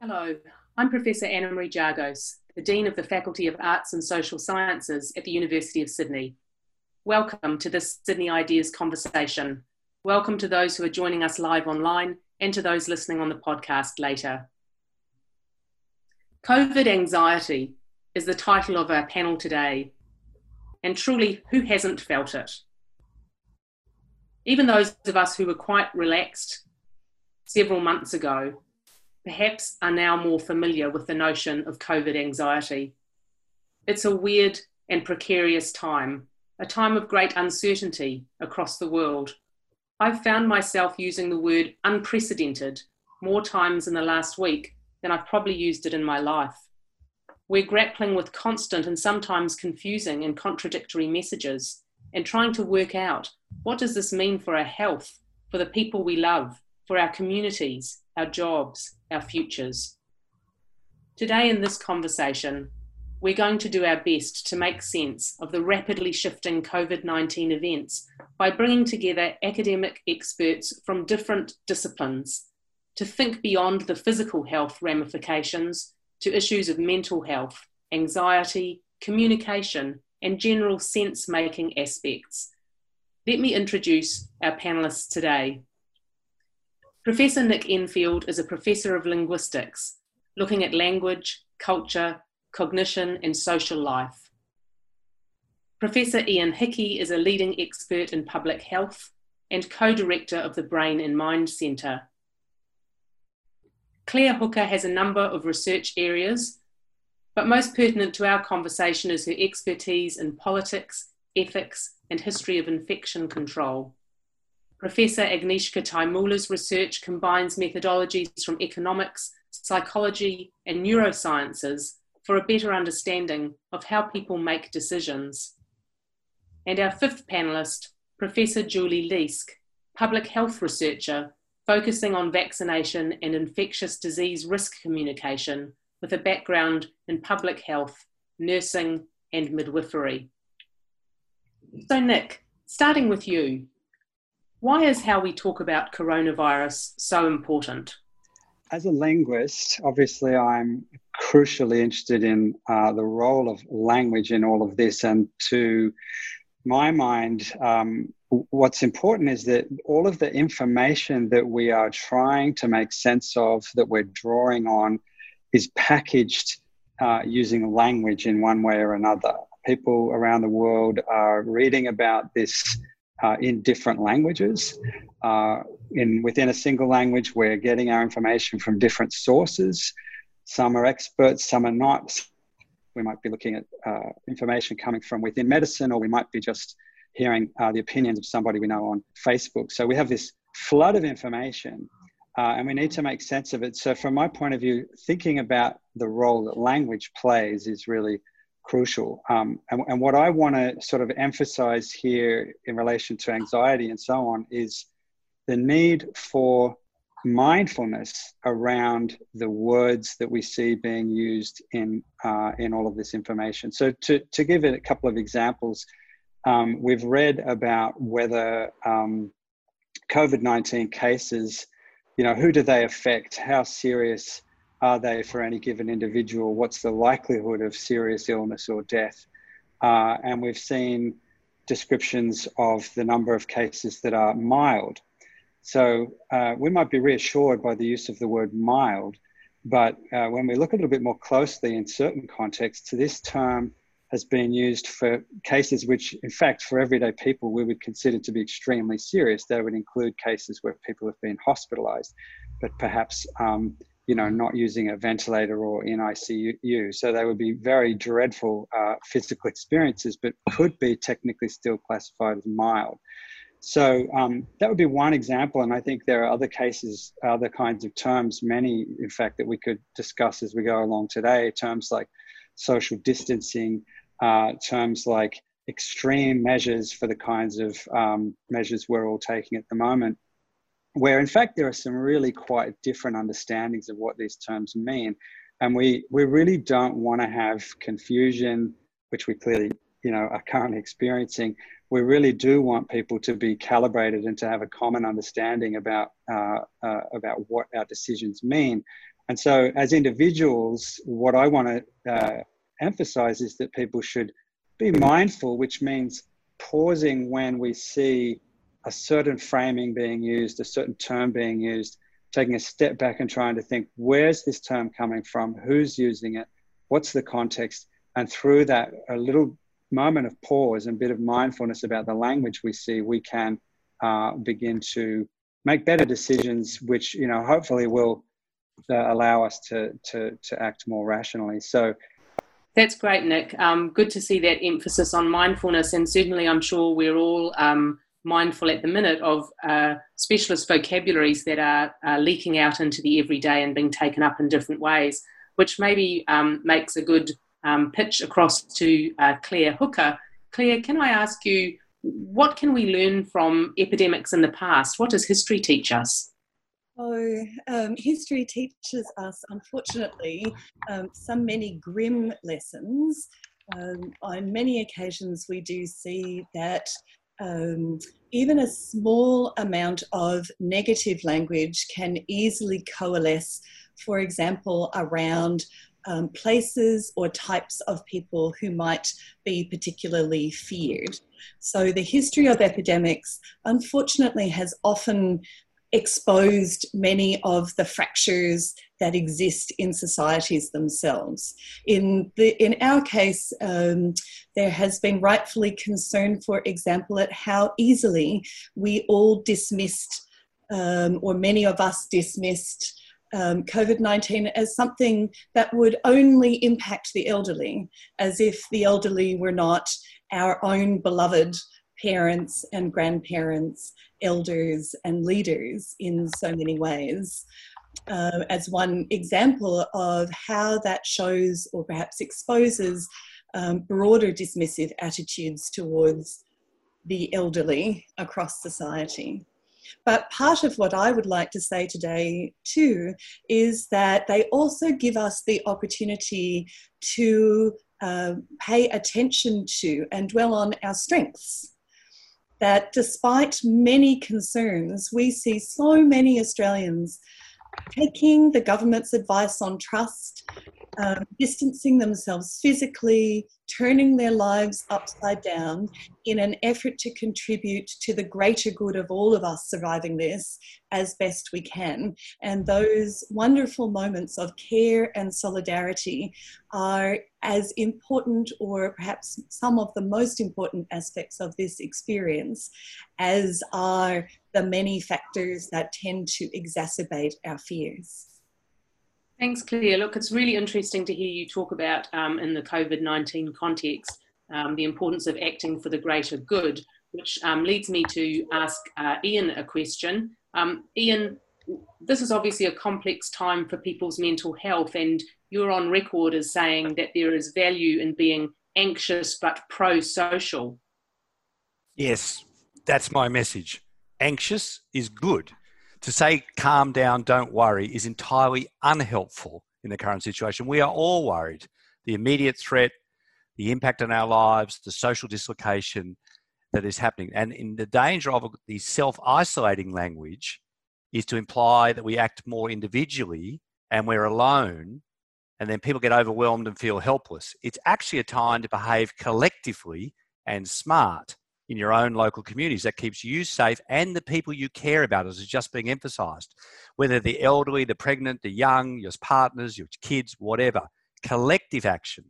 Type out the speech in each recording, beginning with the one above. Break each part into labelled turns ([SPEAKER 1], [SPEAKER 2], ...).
[SPEAKER 1] Hello, I'm Professor Annamarie Jagose, the Dean of the Faculty of Arts and Social Sciences at the University of Sydney. Welcome to this Sydney Ideas conversation. Welcome to those who are joining us live online and to those listening on the podcast later. COVID anxiety is the title of our panel today, and truly, who hasn't felt it? Even those of us who were quite relaxed several months ago perhaps are now more familiar with the notion of COVID anxiety. It's a weird and precarious time, a time of great uncertainty across the world. I've found myself using the word unprecedented more times in the last week than I've probably used it in my life. We're grappling with constant and sometimes confusing and contradictory messages and trying to work out what does this mean for our health, for the people we love, for our communities, our jobs, our futures. Today, in this conversation, we're going to do our best to make sense of the rapidly shifting COVID 19 events by bringing together academic experts from different disciplines to think beyond the physical health ramifications to issues of mental health, anxiety, communication, and general sense making aspects. Let me introduce our panelists today. Professor Nick Enfield is a professor of linguistics, looking at language, culture, cognition, and social life. Professor Ian Hickie is a leading expert in public health and co director of the Brain and Mind Centre. Claire Hooker has a number of research areas, but most pertinent to our conversation is her expertise in politics, ethics, and history of infection control. Professor Agnieszka Tymula's research combines methodologies from economics, psychology, and neurosciences for a better understanding of how people make decisions. And our fifth panelist, Professor Julie Leask, public health researcher focusing on vaccination and infectious disease risk communication with a background in public health, nursing, and midwifery. So, Nick, starting with you, why is how we talk about coronavirus so important?
[SPEAKER 2] As a linguist, obviously, I'm crucially interested in uh, the role of language in all of this. And to my mind, um, what's important is that all of the information that we are trying to make sense of, that we're drawing on, is packaged uh, using language in one way or another. People around the world are reading about this uh, in different languages. Uh, in within a single language, we're getting our information from different sources. Some are experts, some are not. We might be looking at uh, information coming from within medicine, or we might be just hearing uh, the opinions of somebody we know on Facebook. So we have this flood of information, uh, and we need to make sense of it. So, from my point of view, thinking about the role that language plays is really crucial. Um, and, and, what I want to sort of emphasize here in relation to anxiety and so on is the need for mindfulness around the words that we see being used in uh, in all of this information. So to to give it a couple of examples, um, we've read about whether um, COVID nineteen cases, you know, who do they affect? How serious are they for any given individual? What's the likelihood of serious illness or death? Uh, and we've seen descriptions of the number of cases that are mild. So uh, we might be reassured by the use of the word mild, but uh, when we look a little bit more closely in certain contexts, this term has been used for cases which, in fact, for everyday people, we would consider to be extremely serious. They would include cases where people have been hospitalized, but perhaps um, you know, not using a ventilator or in ICU. So they would be very dreadful uh, physical experiences, but could be technically still classified as mild. So um, that would be one example, and I think there are other cases, other kinds of terms, many, in fact, that we could discuss as we go along today. Terms like social distancing, uh, terms like extreme measures for the kinds of um, measures we're all taking at the moment where in fact there are some really quite different understandings of what these terms mean. And we we really don't want to have confusion which we clearly you know are currently experiencing. We really do want people to be calibrated and to have a common understanding about uh, uh, about what our decisions mean. And so, as individuals, what I want to uh, emphasize is that people should be mindful, which means pausing when we see a certain framing being used, a certain term being used, taking a step back and trying to think where's this term coming from, who's using it, what's the context, and through that a little moment of pause and a bit of mindfulness about the language we see, we can uh, begin to make better decisions, which you know hopefully will uh, allow us to, to to act more rationally. So.
[SPEAKER 1] That's great, Nick. Um, good to see that emphasis on mindfulness, and certainly, I'm sure we're all um, mindful at the minute of uh, specialist vocabularies that are leaking out into the everyday and being taken up in different ways, which maybe um, makes a good um, pitch across to uh, Claire Hooker. Claire, can I ask you, what can we learn from epidemics in the past? What does history teach us?
[SPEAKER 3] Oh, um, history teaches us, unfortunately, um, some many grim lessons. Um, on many occasions, we do see that um, even a small amount of negative language can easily coalesce, for example, around um, places or types of people who might be particularly feared. So, the history of epidemics, unfortunately, has often exposed many of the fractures that exist in societies themselves. In the in our case, um, there has been rightfully concern, for example, at how easily we all dismissed, um, or many of us dismissed. Um, COVID 19 as something that would only impact the elderly, as if the elderly were not our own beloved parents and grandparents, elders and leaders in so many ways. Uh, as one example of how that shows or perhaps exposes um, broader dismissive attitudes towards the elderly across society. But part of what I would like to say today, too, is that they also give us the opportunity to uh, pay attention to and dwell on our strengths that despite many concerns, we see so many Australians taking the government's advice on trust, um, distancing themselves physically, turning their lives upside down in an effort to contribute to the greater good of all of us surviving this as best we can. And those wonderful moments of care and solidarity are as important, or perhaps some of the most important aspects of this experience, as are the many factors that tend to exacerbate our fears.
[SPEAKER 1] Thanks, Claire. Look, it's really interesting to hear you talk about um, in the COVID 19 context um, the importance of acting for the greater good, which um, leads me to ask uh, Ian a question. Um, Ian, this is obviously a complex time for people's mental health, and you're on record as saying that there is value in being anxious but pro social.
[SPEAKER 4] Yes, that's my message. Anxious is good to say calm down, don't worry is entirely unhelpful in the current situation. We are all worried. The immediate threat, the impact on our lives, the social dislocation that is happening. And in the danger of the self isolating language is to imply that we act more individually and we're alone, and then people get overwhelmed and feel helpless. It's actually a time to behave collectively and smart in your own local communities that keeps you safe and the people you care about, as is just being emphasized, whether the elderly, the pregnant, the young, your partners, your kids, whatever. Collective action.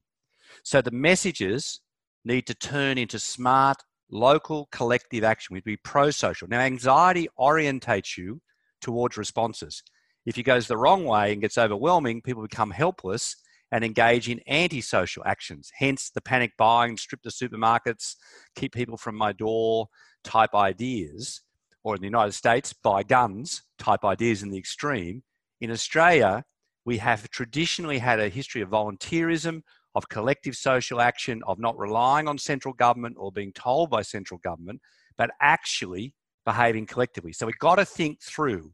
[SPEAKER 4] So the messages need to turn into smart, local, collective action. We'd be pro social. Now, anxiety orientates you towards responses. If it goes the wrong way and gets overwhelming, people become helpless and engage in antisocial actions. Hence the panic buying, strip the supermarkets, keep people from my door type ideas, or in the United States, buy guns type ideas in the extreme. In Australia, we have traditionally had a history of volunteerism, of collective social action, of not relying on central government or being told by central government, but actually behaving collectively. So we've got to think through.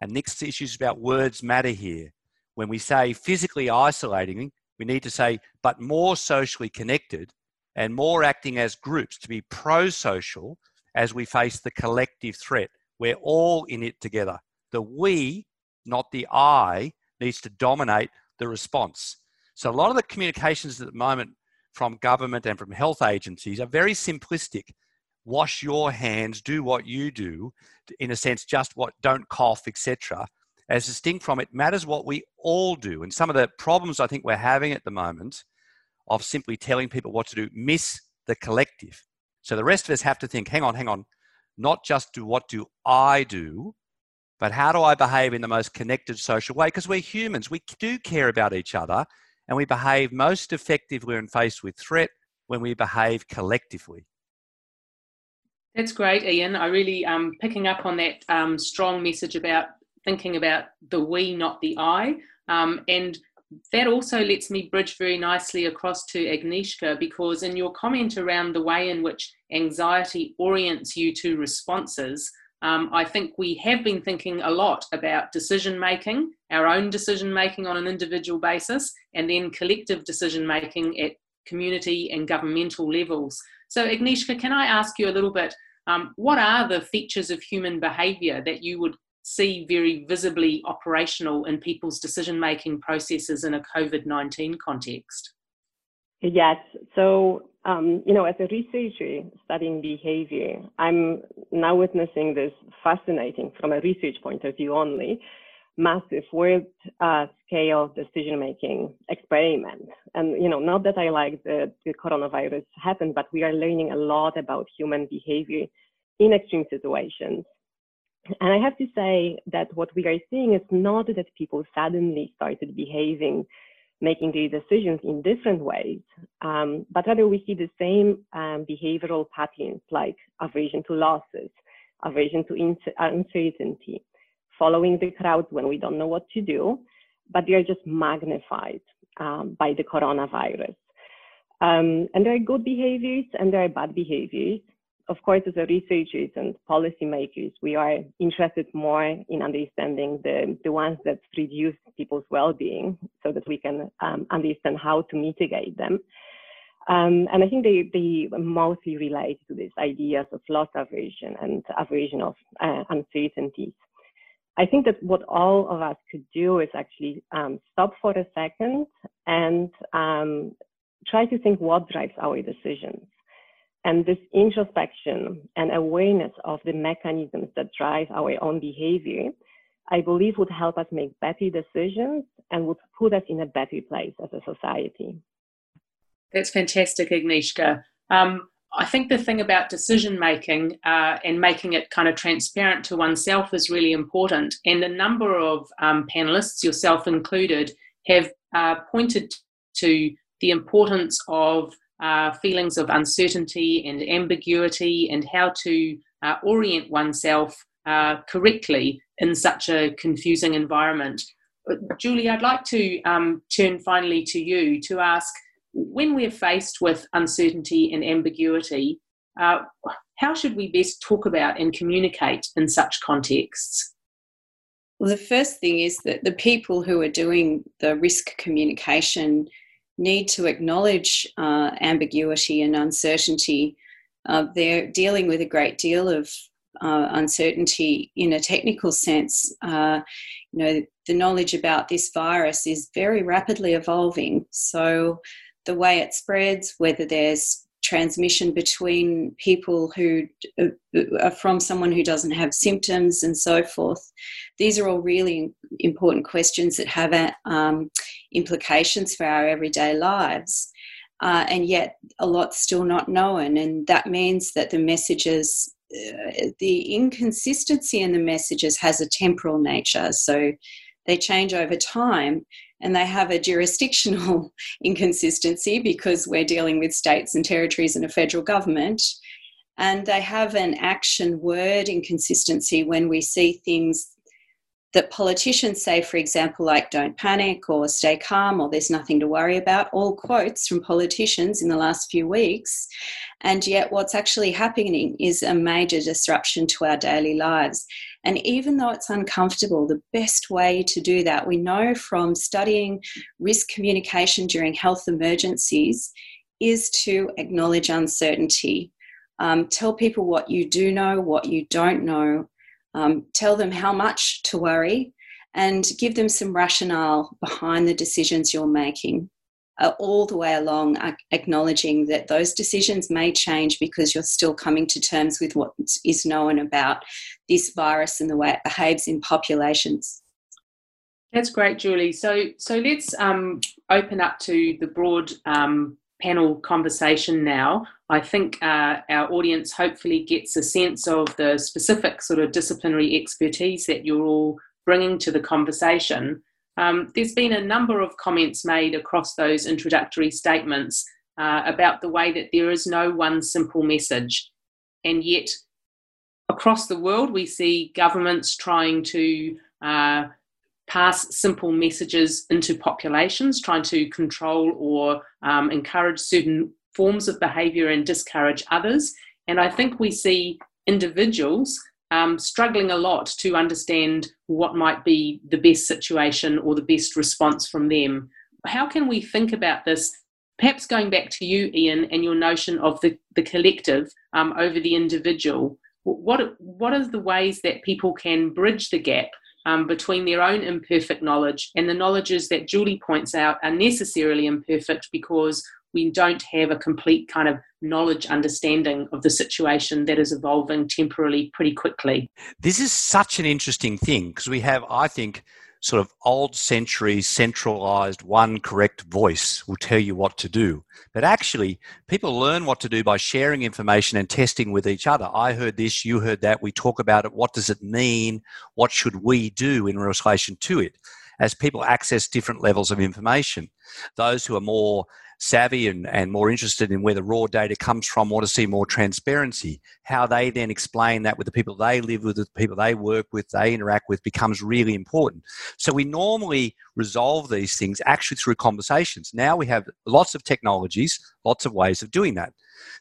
[SPEAKER 4] And next issue is about words matter here when we say physically isolating, we need to say, but more socially connected and more acting as groups to be pro social as we face the collective threat. We're all in it together. The we, not the I, needs to dominate the response. So a lot of the communications at the moment from government and from health agencies are very simplistic. Wash your hands, do what you do, in a sense, just what, don't cough, etc. As distinct from it matters what we all do. And some of the problems I think we're having at the moment of simply telling people what to do miss the collective. So the rest of us have to think, hang on, hang on, not just do what do I do, but how do I behave in the most connected social way? Because we're humans, we do care about each other, and we behave most effectively when faced with threat when we behave collectively.
[SPEAKER 1] That's great, Ian. I really um picking up on that um, strong message about thinking about the we, not the I, um, and that also lets me bridge very nicely across to Agnieszka because in your comment around the way in which anxiety orients you to responses, um, I think we have been thinking a lot about decision making, our own decision making on an individual basis, and then collective decision making at community and governmental levels. So, Agnieszka, can I ask you a little bit? Um, what are the features of human behaviour that you would see very visibly operational in people's decision making processes in a COVID 19 context?
[SPEAKER 5] Yes. So, um, you know, as a researcher studying behavior, I'm now witnessing this fascinating, from a research point of view only, massive world uh, scale decision making experiment. And, you know, not that I like the, the coronavirus happened, but we are learning a lot about human behavior in extreme situations. And I have to say that what we are seeing is not that people suddenly started behaving, making these decisions in different ways, um, but rather we see the same um, behavioral patterns like aversion to losses, aversion to uncertainty, following the crowd when we don't know what to do, but they are just magnified um, by the coronavirus. Um, and there are good behaviors and there are bad behaviors of course, as researchers and policymakers, we are interested more in understanding the, the ones that reduce people's well-being so that we can um, understand how to mitigate them. Um, and I think they, they mostly relate to these ideas of loss aversion and aversion of uh, uncertainties. I think that what all of us could do is actually um, stop for a second and um, try to think what drives our decisions. And this introspection and awareness of the mechanisms that drive our own behavior, I believe would help us make better decisions and would put us in a better place as a society.
[SPEAKER 1] That's fantastic, Agnieszka. Um, I think the thing about decision making uh, and making it kind of transparent to oneself is really important. And a number of um, panelists, yourself included, have uh, pointed to the importance of uh, feelings of uncertainty and ambiguity and how to uh, orient oneself uh, correctly in such a confusing environment. Julie, I'd like to um, turn finally to you to ask when we're faced with uncertainty and ambiguity, uh, how should we best talk about and communicate in such contexts?
[SPEAKER 6] Well, the first thing is that the people who are doing the risk communication need to acknowledge uh, ambiguity and uncertainty. Uh, they're dealing with a great deal of uh, uncertainty in a technical sense. Uh, you know, the knowledge about this virus is very rapidly evolving. So, the way it spreads, whether there's transmission between people who uh, are from someone who doesn't have symptoms and so forth. These are all really important questions that have um, implications for our everyday lives. Uh, and yet, a lot's still not known, and that means that the messages, uh, the inconsistency in the messages has a temporal nature. So they change over time and they have a jurisdictional inconsistency because we're dealing with states and territories and a federal government. And they have an action word inconsistency when we see things that politicians say, for example, like don't panic or stay calm or there's nothing to worry about, all quotes from politicians in the last few weeks. And yet, what's actually happening is a major disruption to our daily lives. And even though it's uncomfortable, the best way to do that, we know from studying risk communication during health emergencies, is to acknowledge uncertainty. Um, tell people what you do know, what you don't know, um, tell them how much to worry, and give them some rationale behind the decisions you're making. Uh, all the way along, uh, acknowledging that those decisions may change because you're still coming to terms with what is known about this virus and the way it behaves in populations.
[SPEAKER 1] That's great, Julie. So, so let's um, open up to the broad um, panel conversation now. I think uh, our audience hopefully gets a sense of the specific sort of disciplinary expertise that you're all bringing to the conversation. Um, there's been a number of comments made across those introductory statements uh, about the way that there is no one simple message. And yet, across the world, we see governments trying to uh, pass simple messages into populations, trying to control or um, encourage certain forms of behaviour and discourage others. And I think we see individuals um, struggling a lot to understand what might be the best situation or the best response from them. How can we think about this? Perhaps going back to you, Ian, and your notion of the, the collective um, over the individual. What, what are the ways that people can bridge the gap um, between their own imperfect knowledge and the knowledges that Julie points out are necessarily imperfect because we don't have a complete kind of knowledge understanding of the situation that is evolving temporally pretty quickly.
[SPEAKER 4] This is such an interesting thing because we have, I think, sort of old century centralized one correct voice will tell you what to do. But actually, people learn what to do by sharing information and testing with each other. I heard this, you heard that. We talk about it. What does it mean? What should we do in relation to it? As people access different levels of information, those who are more savvy and, and more interested in where the raw data comes from, want to see more transparency. How they then explain that with the people they live with, the people they work with, they interact with becomes really important. So we normally resolve these things actually through conversations. Now we have lots of technologies, lots of ways of doing that.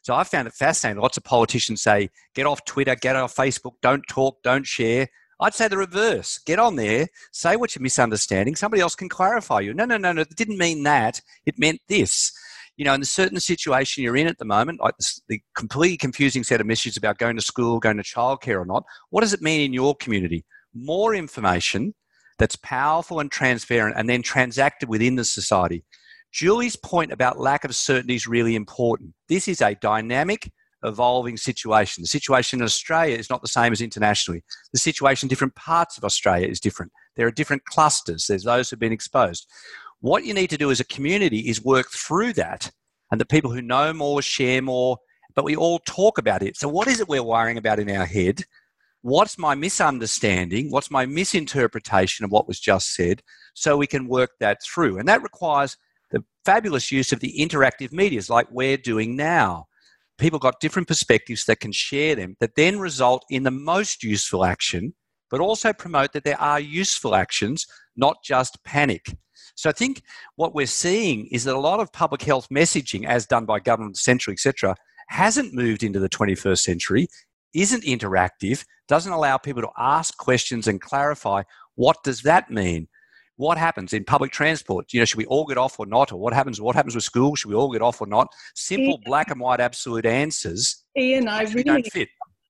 [SPEAKER 4] So I found it fascinating. Lots of politicians say, get off Twitter, get off Facebook, don't talk, don't share. I'd say the reverse. Get on there, say what you're misunderstanding. Somebody else can clarify you. No, no, no, no. It didn't mean that. It meant this. You know, in the certain situation you're in at the moment, like the completely confusing set of messages about going to school, going to childcare or not, what does it mean in your community? More information that's powerful and transparent and then transacted within the society. Julie's point about lack of certainty is really important. This is a dynamic, evolving situation. The situation in Australia is not the same as internationally. The situation in different parts of Australia is different. There are different clusters. There's those who've been exposed. What you need to do as a community is work through that and the people who know more share more, but we all talk about it. So, what is it we're worrying about in our head? What's my misunderstanding? What's my misinterpretation of what was just said? So we can work that through. And that requires the fabulous use of the interactive medias like we're doing now people got different perspectives that can share them that then result in the most useful action, but also promote that there are useful actions, not just panic. So I think what we're seeing is that a lot of public health messaging, as done by government, central, etc., hasn't moved into the 21st century, isn't interactive, doesn't allow people to ask questions and clarify what does that mean? What happens in public transport? You know, should we all get off or not? Or what happens? What happens with school? Should we all get off or not? Simple Ian, black and white absolute answers.
[SPEAKER 3] Ian, I really don't fit.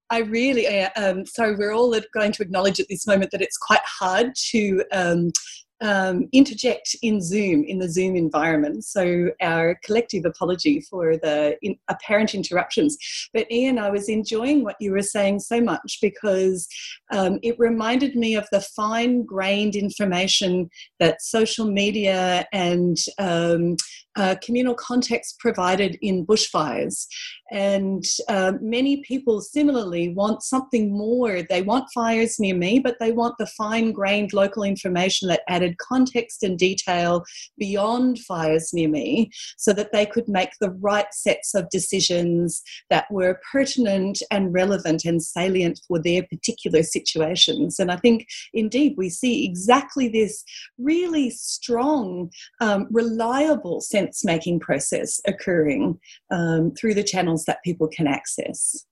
[SPEAKER 3] I really, uh, um, so we're all going to acknowledge at this moment that it's quite hard to um, um, interject in Zoom, in the Zoom environment. So, our collective apology for the in, apparent interruptions. But, Ian, I was enjoying what you were saying so much because um, it reminded me of the fine grained information that social media and um, uh, communal context provided in bushfires. And uh, many people similarly want something more. They want fires near me, but they want the fine grained local information that added context and detail beyond fires near me so that they could make the right sets of decisions that were pertinent and relevant and salient for their particular situations. And I think indeed we see exactly this really strong, um, reliable sense making process occurring um, through the channels that people can access.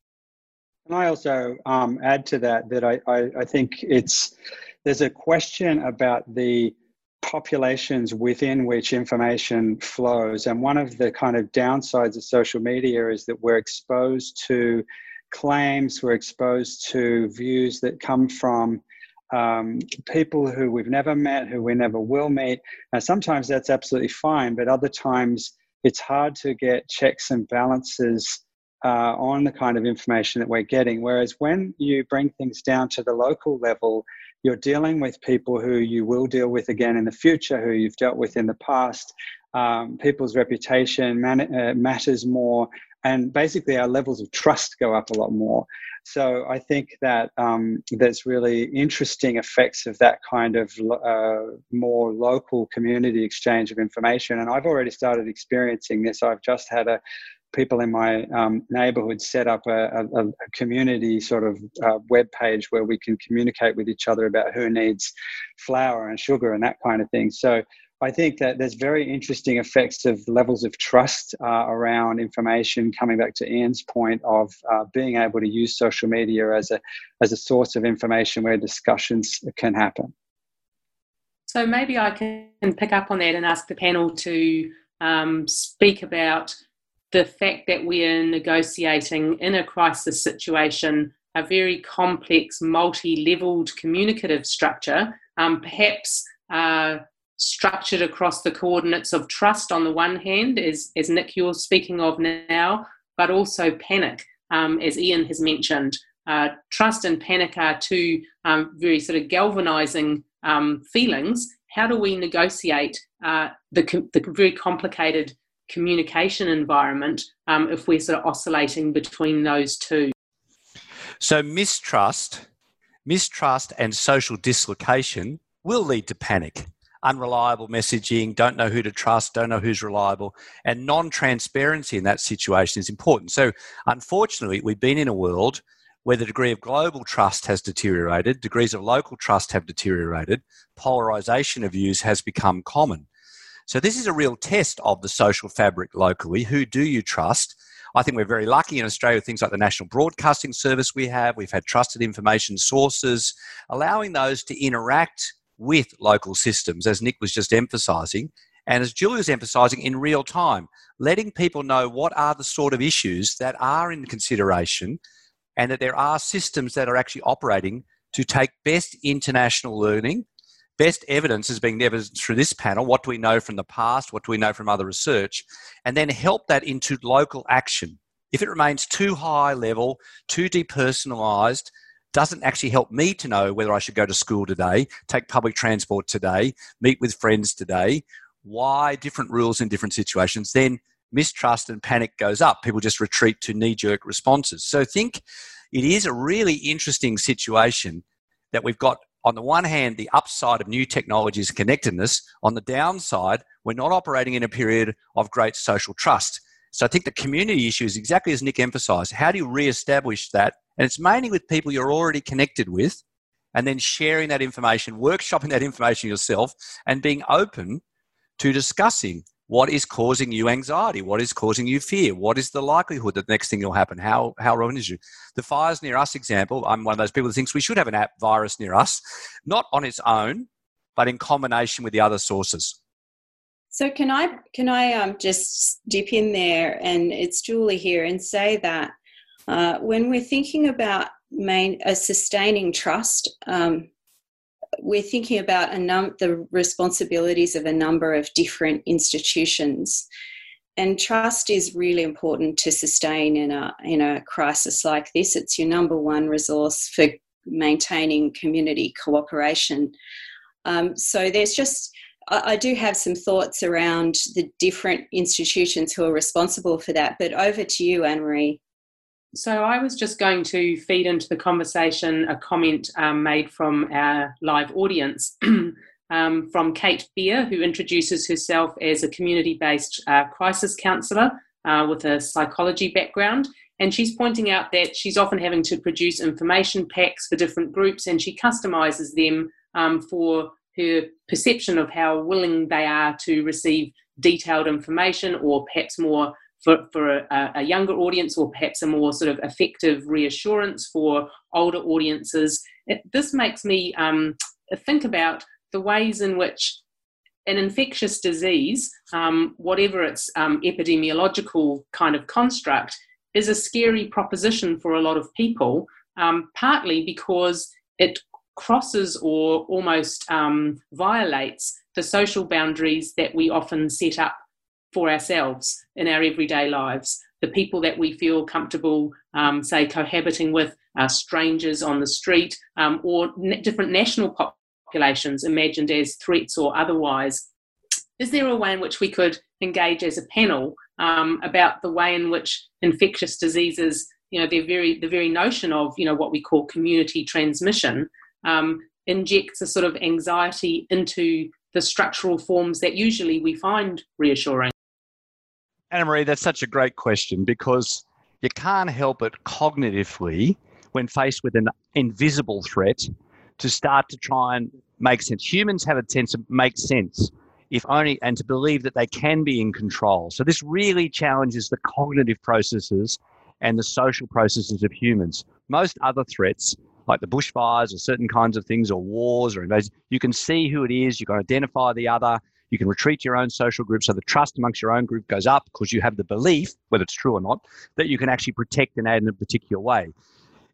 [SPEAKER 2] And I also um, add to that that I, I, I think it's there's a question about the populations within which information flows. And one of the kind of downsides of social media is that we're exposed to claims, we're exposed to views that come from um, people who we've never met, who we never will meet. And sometimes that's absolutely fine, but other times it's hard to get checks and balances uh, on the kind of information that we're getting. Whereas when you bring things down to the local level, you're dealing with people who you will deal with again in the future, who you've dealt with in the past. Um, people's reputation man- uh, matters more, and basically our levels of trust go up a lot more. So I think that um, there's really interesting effects of that kind of uh, more local community exchange of information, and I've already started experiencing this. I've just had a people in my um, neighborhood set up a, a, a community sort of uh, web page where we can communicate with each other about who needs flour and sugar and that kind of thing. So I think that there's very interesting effects of levels of trust uh, around information. Coming back to Ian's point of uh, being able to use social media as a as a source of information where discussions can happen.
[SPEAKER 1] So maybe I can pick up on that and ask the panel to um, speak about the fact that we are negotiating in a crisis situation a very complex, multi leveled communicative structure, um, perhaps uh, structured across the coordinates of trust on the one hand, as, as Nick, you're speaking of now, but also panic, um, as Ian has mentioned. Uh, trust and panic are two um, very sort of galvanizing um, feelings. How do we negotiate uh, the, the very complicated communication environment um, if we're sort of oscillating between those two.
[SPEAKER 4] So, mistrust, mistrust and social dislocation will lead to panic. Unreliable messaging, don't know who to trust, don't know who's reliable, and non transparency in that situation is important. So, unfortunately, we've been in a world where the degree of global trust has deteriorated, degrees of local trust have deteriorated, polarization of views has become common. So this is a real test of the social fabric locally. Who do you trust? I think we're very lucky in Australia with things like the National Broadcasting Service we have. We've had trusted information sources, allowing those to interact with local systems, as Nick was just emphasising, and as Julie was emphasising, in real time, letting people know what are the sort of issues that are in consideration and that there are systems that are actually operating to take best international learning best evidence is being evidenced through this panel. What do we know from the past? What do we know from other research? And then help that into local action. If it remains too high level, too depersonalized, doesn't actually help me to know whether I should go to school today, take public transport today, meet with friends today, why different rules in different situations, then mistrust and panic goes up. People just retreat to knee jerk responses. So think it is a really interesting situation that we've got on the one hand, the upside of new technologies and connectedness. On the downside, we're not operating in a period of great social trust. So I think the community issue is exactly as Nick emphasized. How do you re-establish that? And it's mainly with people you're already connected with, and then sharing that information, workshopping that information yourself, and being open to discussing what is causing you anxiety? What is causing you fear? What is the likelihood that the next thing will happen? How how relevant is you? The fires near us example. I'm one of those people that thinks we should have an app virus near us, not on its own, but in combination with the other sources.
[SPEAKER 6] So can I can I um, just dip in there and it's Julie here and say that uh, when we're thinking about main uh, sustaining trust, um, we're thinking about num- the responsibilities of a number of different institutions. And trust is really important to sustain in a, in a crisis like this. It's your number one resource for maintaining community cooperation. Um, so there's just, I, I do have some thoughts around the different institutions who are responsible for that. But over to you, Annamarie.
[SPEAKER 1] So I was just going to feed into the conversation a comment um, made from our live audience um, from Kate Beer, who introduces herself as a community-based uh, crisis counsellor uh, with a psychology background. And she's pointing out that she's often having to produce information packs for different groups, and she customises them um, for her perception of how willing they are to receive detailed information or perhaps more for, for a, a, younger audience or perhaps a more sort of effective reassurance for older audiences. It, this makes me um, think about the ways in which an infectious disease, um, whatever its um, epidemiological kind of construct, is a scary proposition for a lot of people, um, partly because it crosses or almost um, violates the social boundaries that we often set up for ourselves in our everyday lives. The people that we feel comfortable, um, say, cohabiting with uh, strangers on the street um, or n- different national populations imagined as threats or otherwise. Is there a way in which we could engage as a panel um, about the way in which infectious diseases, you know, the very the very notion of you know what we call community transmission um, injects a sort of anxiety into the structural forms that usually we find reassuring.
[SPEAKER 4] Annamarie, that's such a great question because you can't help it cognitively when faced with an invisible threat to start to try and make sense. Humans have a sense of make sense if only and to believe that they can be in control. So this really challenges the cognitive processes and the social processes of humans. Most other threats, like the bushfires or certain kinds of things or wars or invasions, you can see who it is, you can identify the other, you can retreat your own social group so the trust amongst your own group goes up because you have the belief, whether it's true or not, that you can actually protect and aid in a particular way.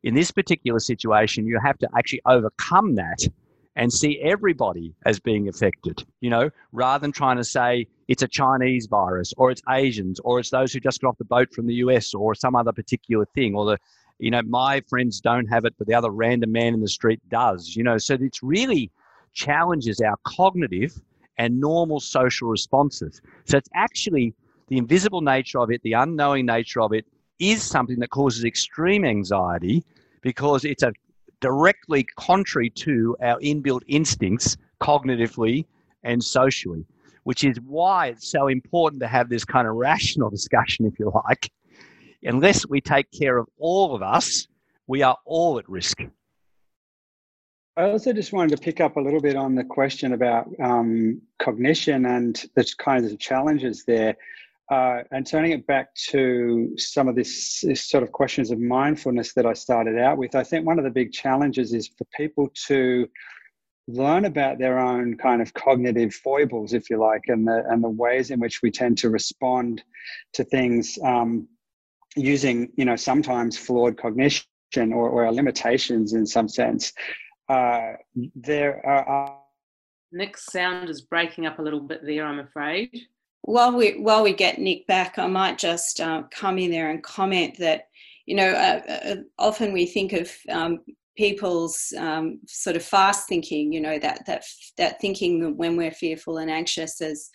[SPEAKER 4] In this particular situation, you have to actually overcome that and see everybody as being affected, you know, rather than trying to say it's a Chinese virus or it's Asians or it's those who just got off the boat from the US or some other particular thing or the, you know, my friends don't have it, but the other random man in the street does, you know, so it's really challenges our cognitive and normal social responses. So it's actually the invisible nature of it, the unknowing nature of it is something that causes extreme anxiety because it's a directly contrary to our inbuilt instincts cognitively and socially, which is why it's so important to have this kind of rational discussion, if you like. Unless we take care of all of us, we are all at risk.
[SPEAKER 2] I also just wanted to pick up a little bit on the question about um, cognition and the kinds of challenges there, uh, and turning it back to some of this, this, sort of questions of mindfulness that I started out with. I think one of the big challenges is for people to learn about their own kind of cognitive foibles, if you like, and the and the ways in which we tend to respond to things um, using, you know, sometimes flawed cognition or, or our limitations in some sense uh, there are.
[SPEAKER 1] Nick's sound is breaking up a little bit there, I'm afraid.
[SPEAKER 6] While we while we get Nick back, I might just uh, come in there and comment that you know uh, uh, often we think of um, people's um, sort of fast thinking, you know that that that thinking when we're fearful and anxious as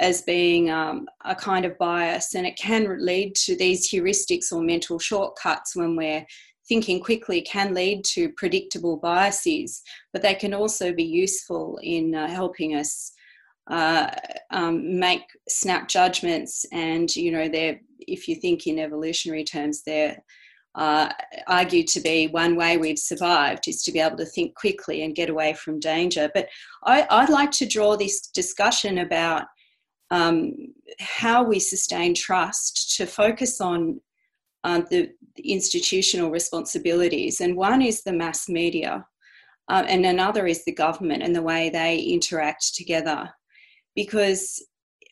[SPEAKER 6] as being um, a kind of bias, and it can lead to these heuristics or mental shortcuts when we're thinking quickly can lead to predictable biases, but they can also be useful in uh, helping us uh, um, make snap judgments. And you know, they're if you think in evolutionary terms, they're uh, argued to be one way we've survived is to be able to think quickly and get away from danger. But I, would like to draw this discussion about um, how we sustain trust to focus on the, the, institutional responsibilities. And one is the mass media, uh, and another is the government and the way they interact together. Because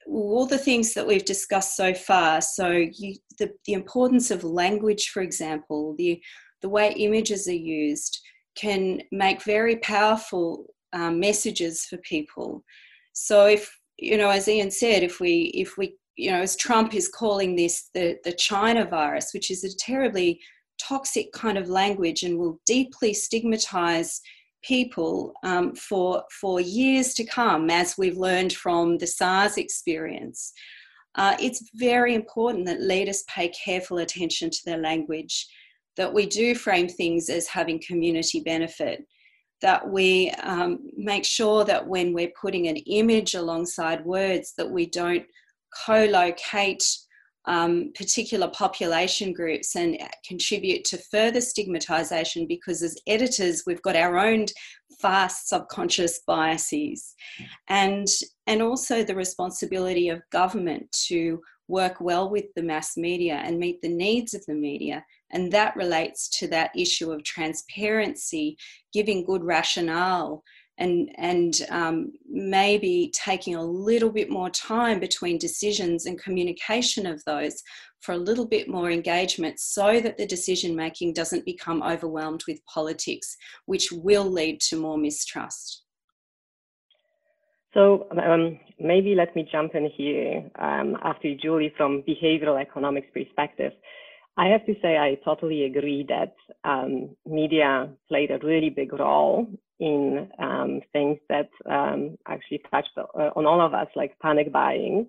[SPEAKER 6] all the things that we've discussed so far, so you, the, the importance of language, for example, the, the way images are used can make very powerful um, messages for people. So if you know, as Ian said, if we if we you know, as Trump is calling this the, the China virus, which is a terribly toxic kind of language and will deeply stigmatize people um, for, for years to come, as we've learned from the SARS experience. Uh, it's very important that leaders pay careful attention to their language, that we do frame things as having community benefit, that we um, make sure that when we're putting an image alongside words, that we don't co-locate um, particular population groups and contribute to further stigmatization because as editors we've got our own fast subconscious biases. And and also the responsibility of government to work well with the mass media and meet the needs of the media. And that relates to that issue of transparency giving good rationale and and um, maybe taking a little bit more time between decisions and communication of those for a little bit more engagement so that the decision making doesn't become overwhelmed with politics which will lead to more mistrust
[SPEAKER 5] so um, maybe let me jump in here um, after Julie from behavioral economics perspective. I have to say I totally agree that um, media played a really big role in um, things that um, actually touched uh, on all of us, like panic buying,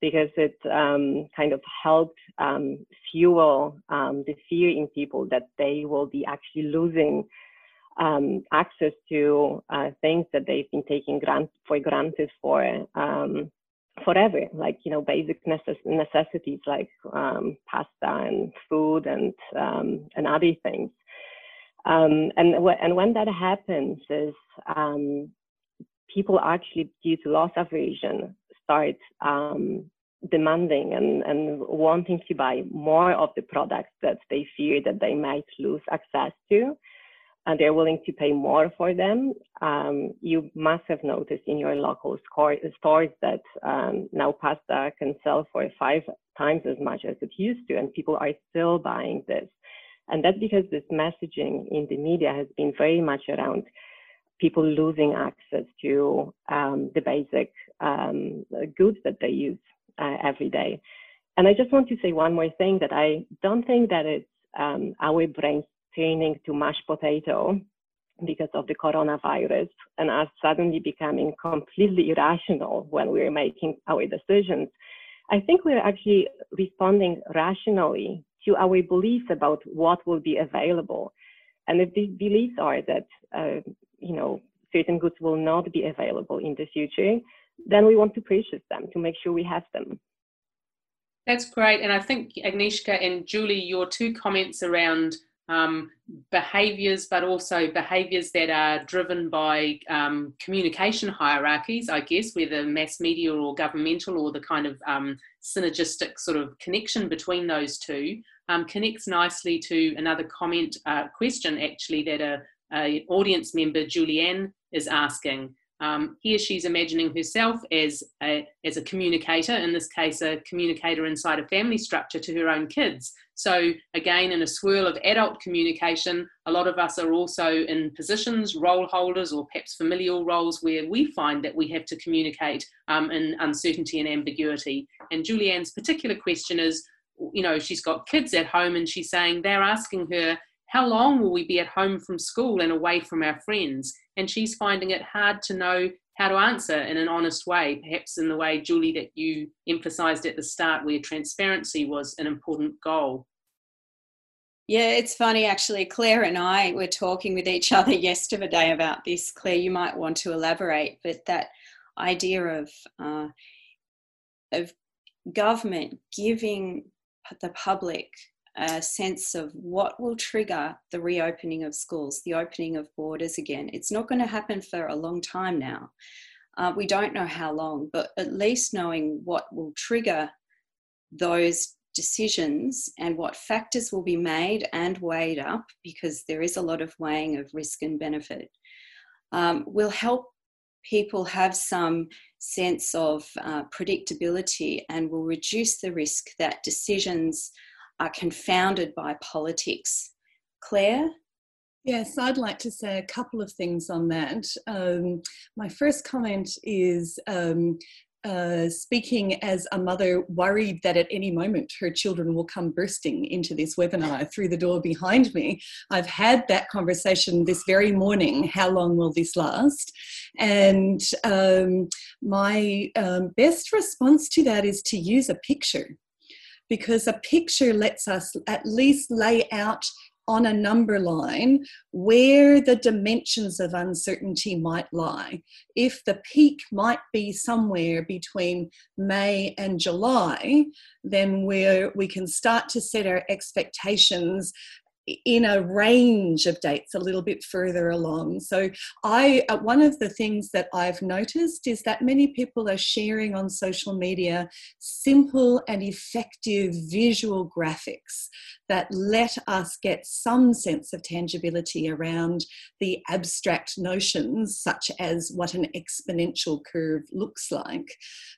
[SPEAKER 5] because it um, kind of helped um, fuel um, the fear in people that they will be actually losing um, access to uh, things that they've been taking grant for granted for forever, like you know basic necess- necessities like pasta and food and and other things. Um, and, and when that happens is um, people actually, due to loss aversion, start um, demanding and, and wanting to buy more of the products that they fear that they might lose access to. And they're willing to pay more for them. Um, you must have noticed in your local stores that um, now pasta can sell for five times as much as it used to, and people are still buying this. And that's because this messaging in the media has been very much around people losing access to um, the basic um, goods that they use uh, every day. And I just want to say one more thing that I don't think that it's um, our brains turning to mashed potato because of the coronavirus and us suddenly becoming completely irrational when we're making our decisions. I think we're actually responding rationally to our beliefs about what will be available. And if these beliefs are that, uh, you know, certain goods will not be available in the future, then we want to purchase them to make sure we have them.
[SPEAKER 1] That's great. And I think Agnieszka and Julie, your two comments around um, behaviors, but also behaviors that are driven by um, communication hierarchies, I guess, whether mass media or governmental or the kind of um, synergistic sort of connection between those two, um, connects nicely to another comment uh, question actually that a, a, audience member, Julianne, is asking. Um, here she's imagining herself as a, as a communicator, in this case, a communicator inside a family structure to her own kids. So, again, in a swirl of adult communication, a lot of us are also in positions, role holders, or perhaps familial roles where we find that we have to communicate um, in uncertainty and ambiguity. And Julianne's particular question is you know, she's got kids at home and she's saying they're asking her, how long will we be at home from school and away from our friends? And she's finding it hard to know how to answer in an honest way, perhaps in the way, Julie, that you emphasized at the start, where transparency was an important goal.
[SPEAKER 6] Yeah, it's funny actually. Claire and I were talking with each other yesterday about this. Claire, you might want to elaborate, but that idea of uh, of government giving the public a sense of what will trigger the reopening of schools, the opening of borders again. It's not going to happen for a long time now. Uh, we don't know how long, but at least knowing what will trigger those decisions and what factors will be made and weighed up, because there is a lot of weighing of risk and benefit, um, will help people have some sense of uh, predictability and will reduce the risk that decisions are confounded by politics. Claire?
[SPEAKER 3] Yes, I'd like to say a couple of things on that. Um, my first comment is um, uh, speaking as a mother worried that at any moment her children will come bursting into this webinar through the door behind me. I've had that conversation this very morning. How long will this last? And um, my um, best response to that is to use a picture because a picture lets us at least lay out on a number line where the dimensions of uncertainty might lie. If the peak might be somewhere between May and July, then we we can start to set our expectations in a range of dates a little bit further along. So, I uh, one of the things that I've noticed is that many people are sharing on social media simple and effective visual graphics that let us get some sense of tangibility around the abstract notions, such as what an exponential curve looks like,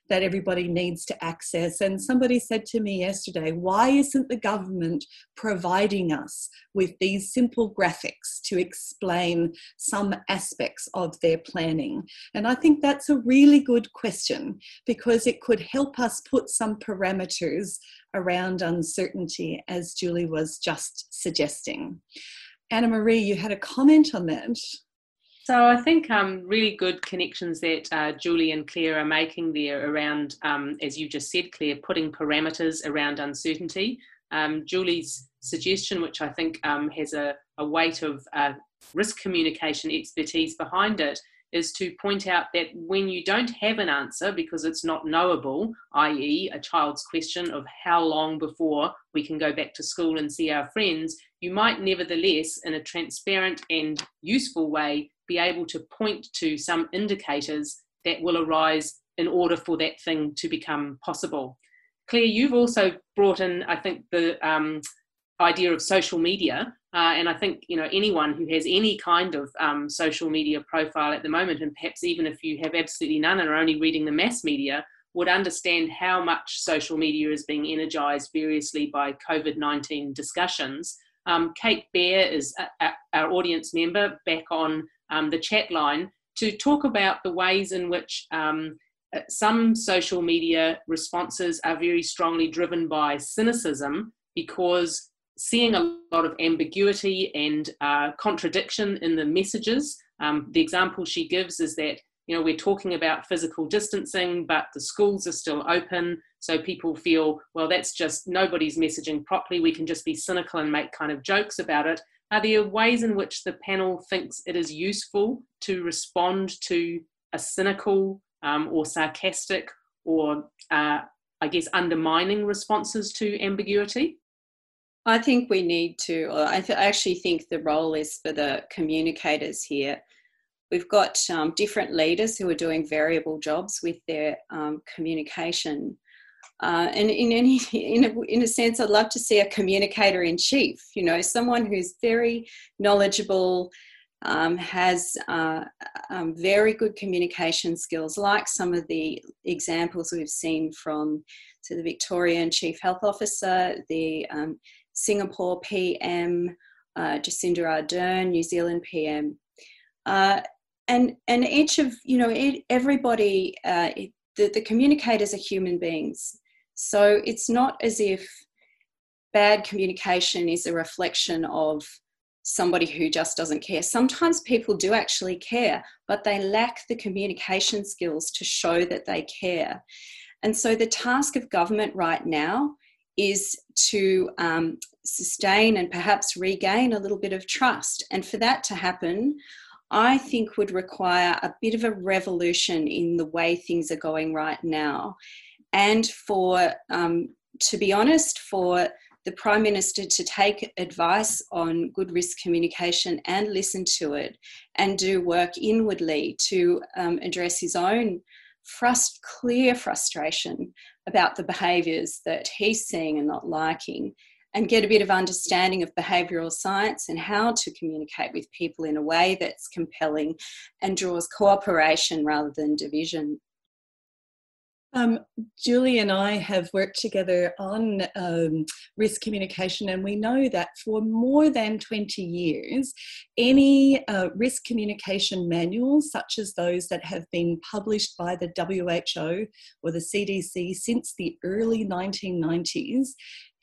[SPEAKER 3] that everybody needs to access. And somebody said to me yesterday, why isn't the government providing us with these simple graphics to explain some aspects of their planning? And I think that's a really good question because it could help us put some parameters around uncertainty, as Julie was just suggesting. Annamarie, you had a comment on that.
[SPEAKER 1] So I think um, really good connections that uh, Julie and Claire are making there around, um, as you just said, Claire, putting parameters around uncertainty. Um, Julie's suggestion, which I think um, has a, a, weight of uh, risk communication expertise behind it, is to point out that when you don't have an answer because it's not knowable, i.e., a child's question of how long before we can go back to school and see our friends, you might nevertheless, in a transparent and useful way, be able to point to some indicators that will arise in order for that thing to become possible. Claire, you've also brought in, I think, the um, idea of social media. Uh, and I think you know anyone who has any kind of um, social media profile at the moment, and perhaps even if you have absolutely none and are only reading the mass media, would understand how much social media is being energized variously by COVID 19 discussions. Um, Kate Bear is a, a, our audience member back on um, the chat line to talk about the ways in which um, uh, some social media responses are very strongly driven by cynicism because seeing a lot of ambiguity and uh, contradiction in the messages. Um, the example she gives is that you know we're talking about physical distancing, but the schools are still open, so people feel well that's just nobody's messaging properly. We can just be cynical and make kind of jokes about it. Are there ways in which the panel thinks it is useful to respond to a cynical um, or sarcastic or uh, I guess undermining responses to ambiguity?
[SPEAKER 6] I think we need to, I, th- I, actually think the role is for the communicators here. We've got um, different leaders who are doing variable jobs with their um, communication. Uh, and in any, in a, in a sense, I'd love to see a communicator in chief. You know, someone who's very knowledgeable, um, has uh, um, very good communication skills, like some of the examples we've seen from so the Victorian Chief Health Officer, the um, Singapore PM, uh, Jacinda Ardern, New Zealand PM, uh, and and each of you know it, everybody uh, it, the the communicators are human beings, so it's not as if bad communication is a reflection of somebody who just doesn't care. Sometimes people do actually care, but they lack the communication skills to show that they care. And so the task of government right now is to um, sustain and perhaps regain a little bit of trust. And for that to happen, I think would require a bit of a revolution in the way things are going right now. And for, um, to be honest, for the Prime Minister to take advice on good risk communication and listen to it and do work inwardly to um, address his own frust- clear frustration about the behaviours that he's seeing and not liking and get a bit of understanding of behavioural science and how to communicate with people in a way that's compelling and draws cooperation rather than division.
[SPEAKER 3] Um, Julie and I have worked together on um, risk communication, and we know that for more than 20 years, any uh, risk communication manuals, such as those that have been published by the WHO or the CDC since the early 1990s,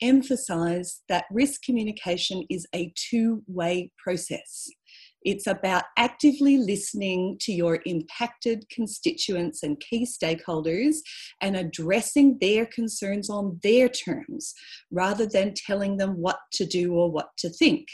[SPEAKER 3] emphasize that risk communication is a two way process. It's about actively listening to your impacted constituents and key stakeholders and addressing their concerns on their terms rather than telling them what to do or what to think.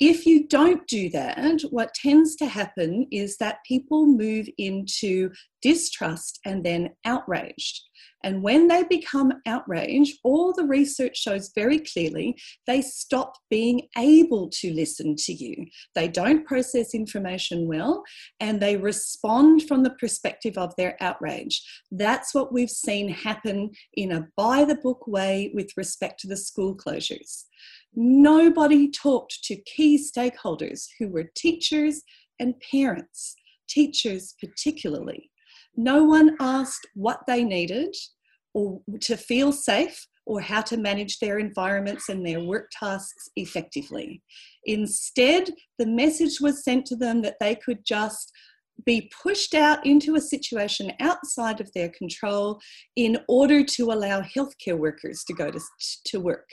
[SPEAKER 3] If you don't do that, what tends to happen is that people move into distrust and then outraged. And when they become outraged, all the research shows very clearly they stop being able to listen to you. They don't process information well and they respond from the perspective of their outrage. That's what we've seen happen in a by the book way with respect to the school closures. Nobody talked to key stakeholders who were teachers and parents, teachers particularly. No one asked what they needed or to feel safe or how to manage their environments and their work tasks effectively. Instead, the message was sent to them that they could just be pushed out into a situation outside of their control in order to allow healthcare workers to go to, to work.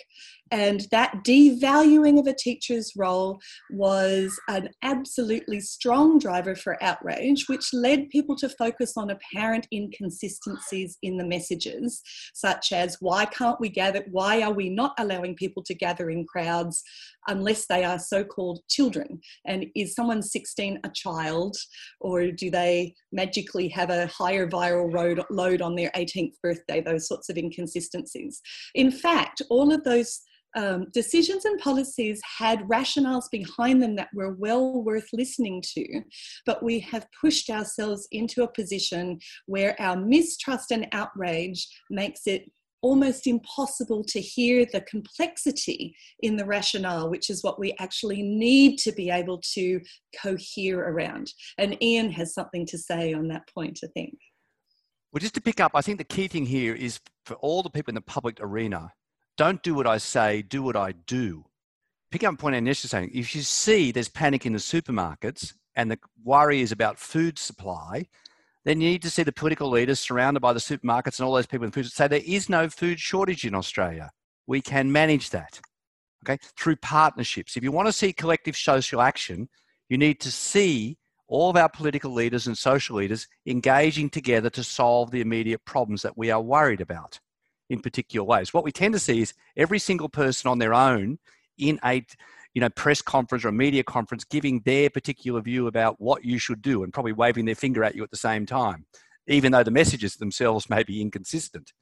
[SPEAKER 3] And that devaluing of a teacher's role was an absolutely strong driver for outrage, which led people to focus on apparent inconsistencies in the messages, such as why can't we gather, why are we not allowing people to gather in crowds unless they are so called children? And is someone 16 a child, or do they magically have a higher viral road, load on their 18th birthday? Those sorts of inconsistencies. In fact, all of those um, decisions and policies had rationales behind them that were well worth listening to, but we have pushed ourselves into a position where our mistrust and outrage makes it almost impossible to hear the complexity in the rationale, which is what we actually need to be able to cohere around. And Ian has something to say on that point, I think.
[SPEAKER 4] Well, just to pick up, I think the key thing here is for all the people in the public arena don't do what I say, do what I do. Pick up point Agnieszka is saying, if you see there's panic in the supermarkets and the worry is about food supply, then you need to see the political leaders surrounded by the supermarkets and all those people in food say there is no food shortage in Australia. We can manage that. Okay, through partnerships. If you want to see collective social action, you need to see all of our political leaders and social leaders engaging together to solve the immediate problems that we are worried about in particular ways. What we tend to see is every single person on their own in a you know press conference or a media conference giving their particular view about what you should do and probably waving their finger at you at the same time even though the messages themselves may be inconsistent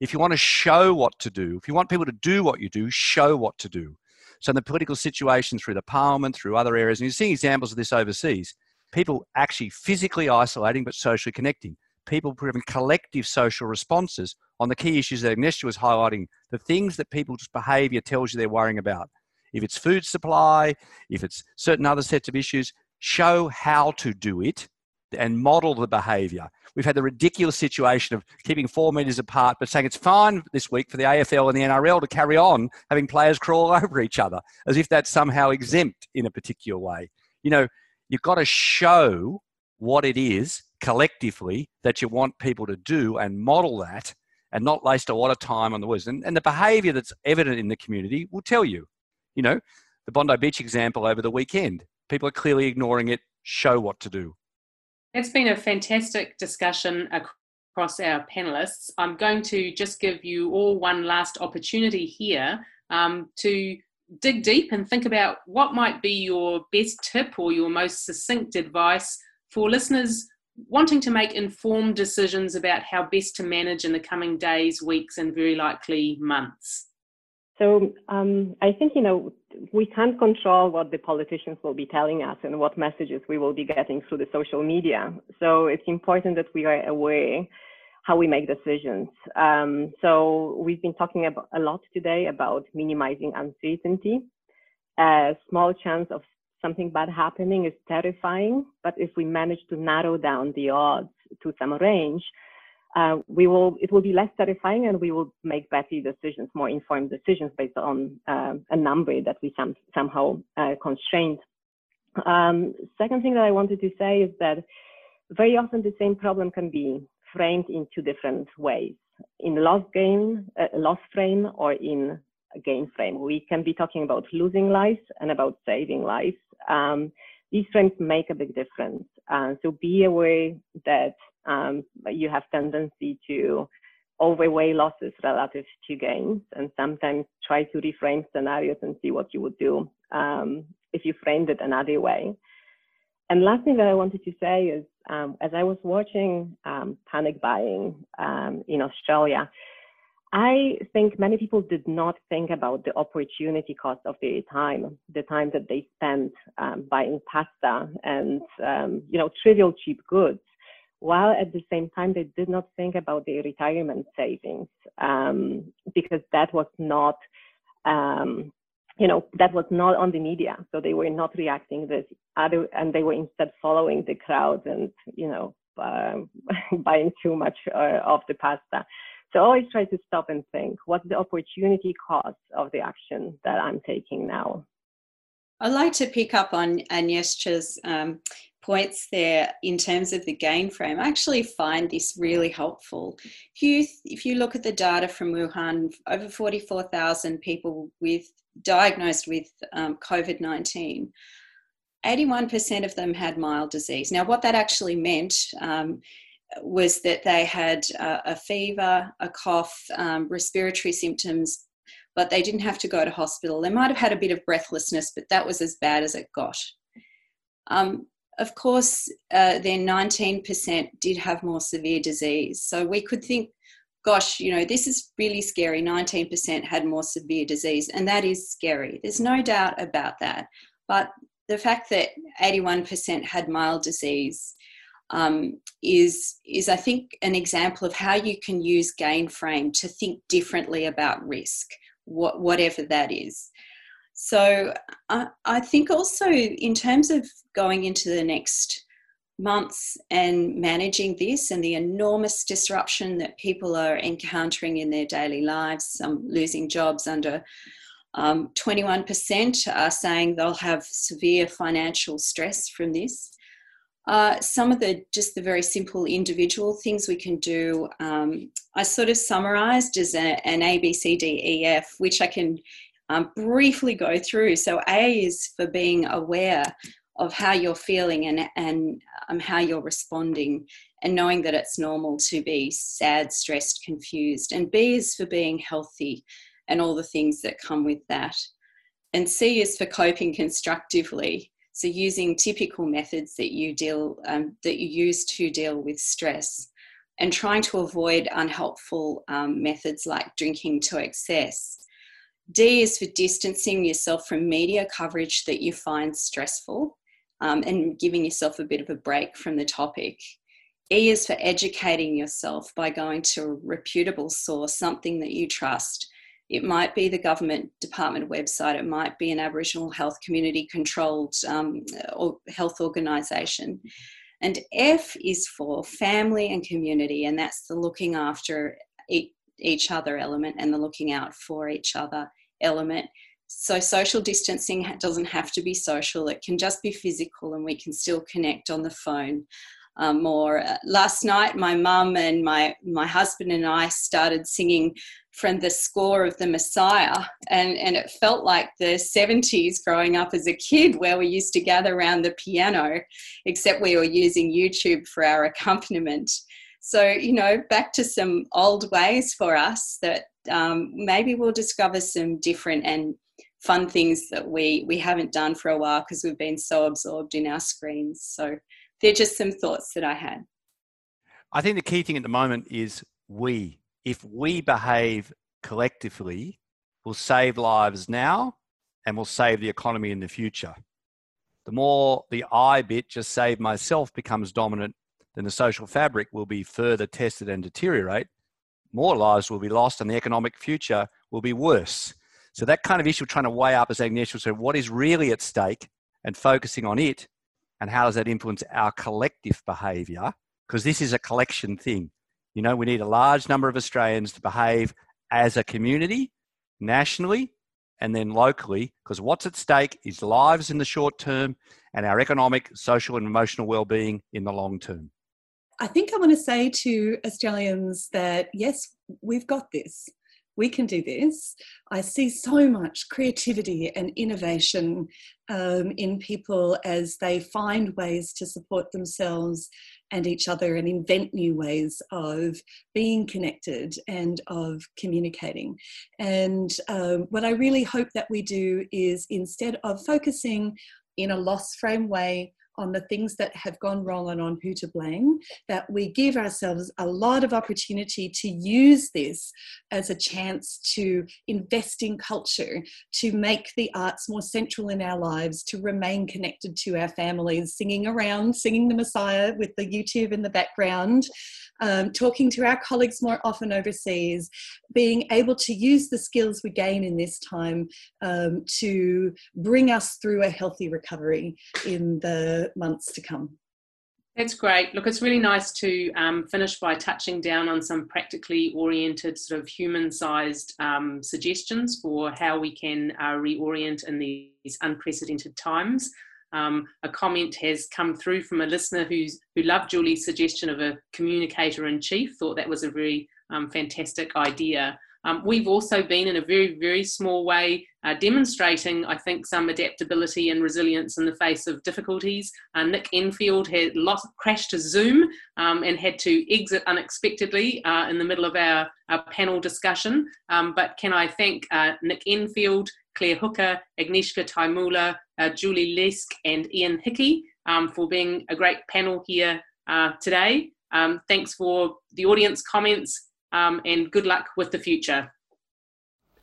[SPEAKER 4] if you want to show what to do if you want people to do what you do show what to do so in the political situation through the parliament through other areas and you're seeing examples of this overseas people actually physically isolating but socially connecting people proving collective social responses on the key issues that Agnieszka was highlighting, the things that people's behaviour tells you they're worrying about. If it's food supply, if it's certain other sets of issues, show how to do it and model the behaviour. We've had the ridiculous situation of keeping four metres apart, but saying it's fine this week for the AFL and the NRL to carry on having players crawl over each other, as if that's somehow exempt in a particular way. You know, you've got to show what it is collectively that you want people to do and model that and not waste a lot of time on the words. And, and the behavior that's evident in the community will tell you. You know, the Bondi Beach example over the weekend, people are clearly ignoring it, show what to do.
[SPEAKER 1] It's been a fantastic discussion across our panelists. I'm going to just give you all one last opportunity here um, to dig deep and think about what might be your best tip or your most succinct advice for listeners wanting to make informed decisions about how best to manage in the coming days, weeks, and very likely months?
[SPEAKER 5] So um, I think, you know, we can't control what the politicians will be telling us and what messages we will be getting through the social media. So it's important that we are aware how we make decisions. Um, so we've been talking about, a lot today about minimizing uncertainty. A small chance of something bad happening is terrifying, but if we manage to narrow down the odds to some range, uh, we will it will be less terrifying and we will make better decisions, more informed decisions based on uh, a number that we some, somehow uh, constrained. Um, second thing that I wanted to say is that very often the same problem can be framed in two different ways in loss game, uh, loss frame, or in gain frame. We can be talking about losing lives and about saving lives. Um, these frames make a big difference. Uh, so be aware that um, you have tendency to overweigh losses relative to gains and sometimes try to reframe scenarios and see what you would do um, if you framed it another way. And last thing that I wanted to say is um, as I was watching um, panic buying um, in Australia, I think many people did not think about the opportunity cost of their time, the time that they spent um, buying pasta and um, you know trivial cheap goods, while at the same time they did not think about their retirement savings um, because that was not um, you know that was not on the media. So they were not reacting this other and they were instead following the crowd and you know uh, buying too much uh, of the pasta so always try to stop and think what's the opportunity cost of the action that i'm taking now
[SPEAKER 6] i'd like to pick up on agnieszka's um, points there in terms of the gain frame. I actually find this really helpful. If you if you look at the data from Wuhan, over 44,000 people with diagnosed with um, COVID 19. 81% of them had mild disease. Now, what that actually meant um, was that they had uh, a fever, a cough, um, respiratory symptoms, but they didn't have to go to hospital. They might have had a bit of breathlessness, but that was as bad as it got. Um, of course, uh, then 19% did have more severe disease. So we could think, gosh, you know, this is really scary. 19% had more severe disease, and that is scary. There's no doubt about that. But the fact that 81% had mild disease um, is, is, I think, an example of how you can use gain frame to think differently about risk, what, whatever that is. So I, I think also in terms of going into the next months and managing this and the enormous disruption that people are encountering in their daily lives, some losing jobs under um, 21% are saying they'll have severe financial stress from this. Uh, some of the just the very simple individual things we can do, um, I sort of summarized as a, an A, B, C, D, E, F, which I can um, briefly go through. So, A is for being aware of how you're feeling and, and um, how you're responding, and knowing that it's normal to be sad, stressed, confused. And B is for being healthy and all the things that come with that. And C is for coping constructively. So, using typical methods that you deal um, that you use to deal with stress, and trying to avoid unhelpful um, methods like drinking to excess D is for distancing yourself from media coverage that you find stressful um, and giving yourself a bit of a break from the topic. E is for educating yourself by going to a reputable source, something that you trust. It might be the government department website, it might be an Aboriginal health community controlled um, or health organisation. And F is for family and community, and that's the looking after each other element and the looking out for each other element. So, social distancing doesn't have to be social, it can just be physical, and we can still connect on the phone. Um, more last night, my mum and my my husband and I started singing from the score of the Messiah, and and it felt like the seventies growing up as a kid, where we used to gather around the piano, except we were using YouTube for our accompaniment. So, you know, back to some old ways for us that um, maybe we'll discover some different and fun things that we, we haven't done for a while because we've been so absorbed in our screens. So, they're just some thoughts that I had.
[SPEAKER 4] I think the key thing at the moment is we. If we behave collectively, we'll save lives now and we'll save the economy in the future. The more the I bit, just save myself, becomes dominant, then the social fabric will be further tested and deteriorate. More lives will be lost, and the economic future will be worse. So, that kind of issue, trying to weigh up, as Agnieszka said, what is really at stake and focusing on it, and how does that influence our collective behaviour? Because this is a collection thing. You know, we need a large number of Australians to behave as a community, nationally, and then locally, because what's at stake is lives in the short term and our economic, social, and emotional well-being in the long term.
[SPEAKER 3] I think I want to say to Australians that yes, we've got this. We can do this. I see so much creativity and innovation um, in people as they find ways to support themselves and each other and invent new ways of being connected and of communicating. And um, what I really hope that we do is instead of focusing in a loss frame way on the things that have gone wrong and on who to blame, that we give ourselves a lot of opportunity to use this as a chance to invest in culture, to make the arts more central in our lives, to remain connected to our families, singing around, singing the Messiah with the YouTube in the background, um, talking to our colleagues more often overseas, being able to use the skills we gain in this time um, to bring us through a healthy recovery in the months to come.
[SPEAKER 1] That's great. Look, it's really nice to um, finish by touching down on some practically oriented, sort of human sized um, suggestions for how we can uh, reorient in these unprecedented times. Um, a comment has come through from a listener who's who loved Julie's suggestion of a communicator in chief. Thought that was a very um, fantastic idea. Um, we've also been in a very, very small way uh, demonstrating, I think, some adaptability and resilience in the face of difficulties. Uh, Nick Enfield had lost, crashed his Zoom um, and had to exit unexpectedly uh, in the middle of our, our panel discussion. Um, but can I thank uh, Nick Enfield, Claire Hooker, Agnieszka Tymula, uh, Julie Leask, and Ian Hickie um, for being a great panel here uh, today. Um, thanks for the audience comments um, and good luck with the future.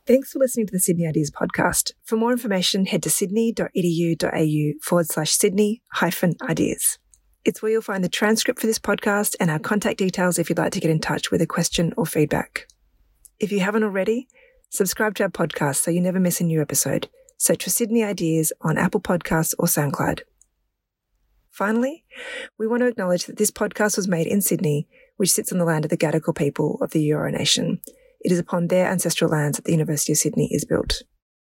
[SPEAKER 7] Thanks for listening to the Sydney Ideas podcast. For more information, head to sydney.edu.au forward slash Sydney hyphen ideas. It's where you'll find the transcript for this podcast and our contact details if you'd like to get in touch with a question or feedback. If you haven't already, subscribe to our podcast so you never miss a new episode. Search for Sydney Ideas on Apple Podcasts or SoundCloud. Finally, we want to acknowledge that this podcast was made in Sydney, which sits on the land of the Gadigal people of the Eora Nation. It is upon their ancestral lands that the University of Sydney is built.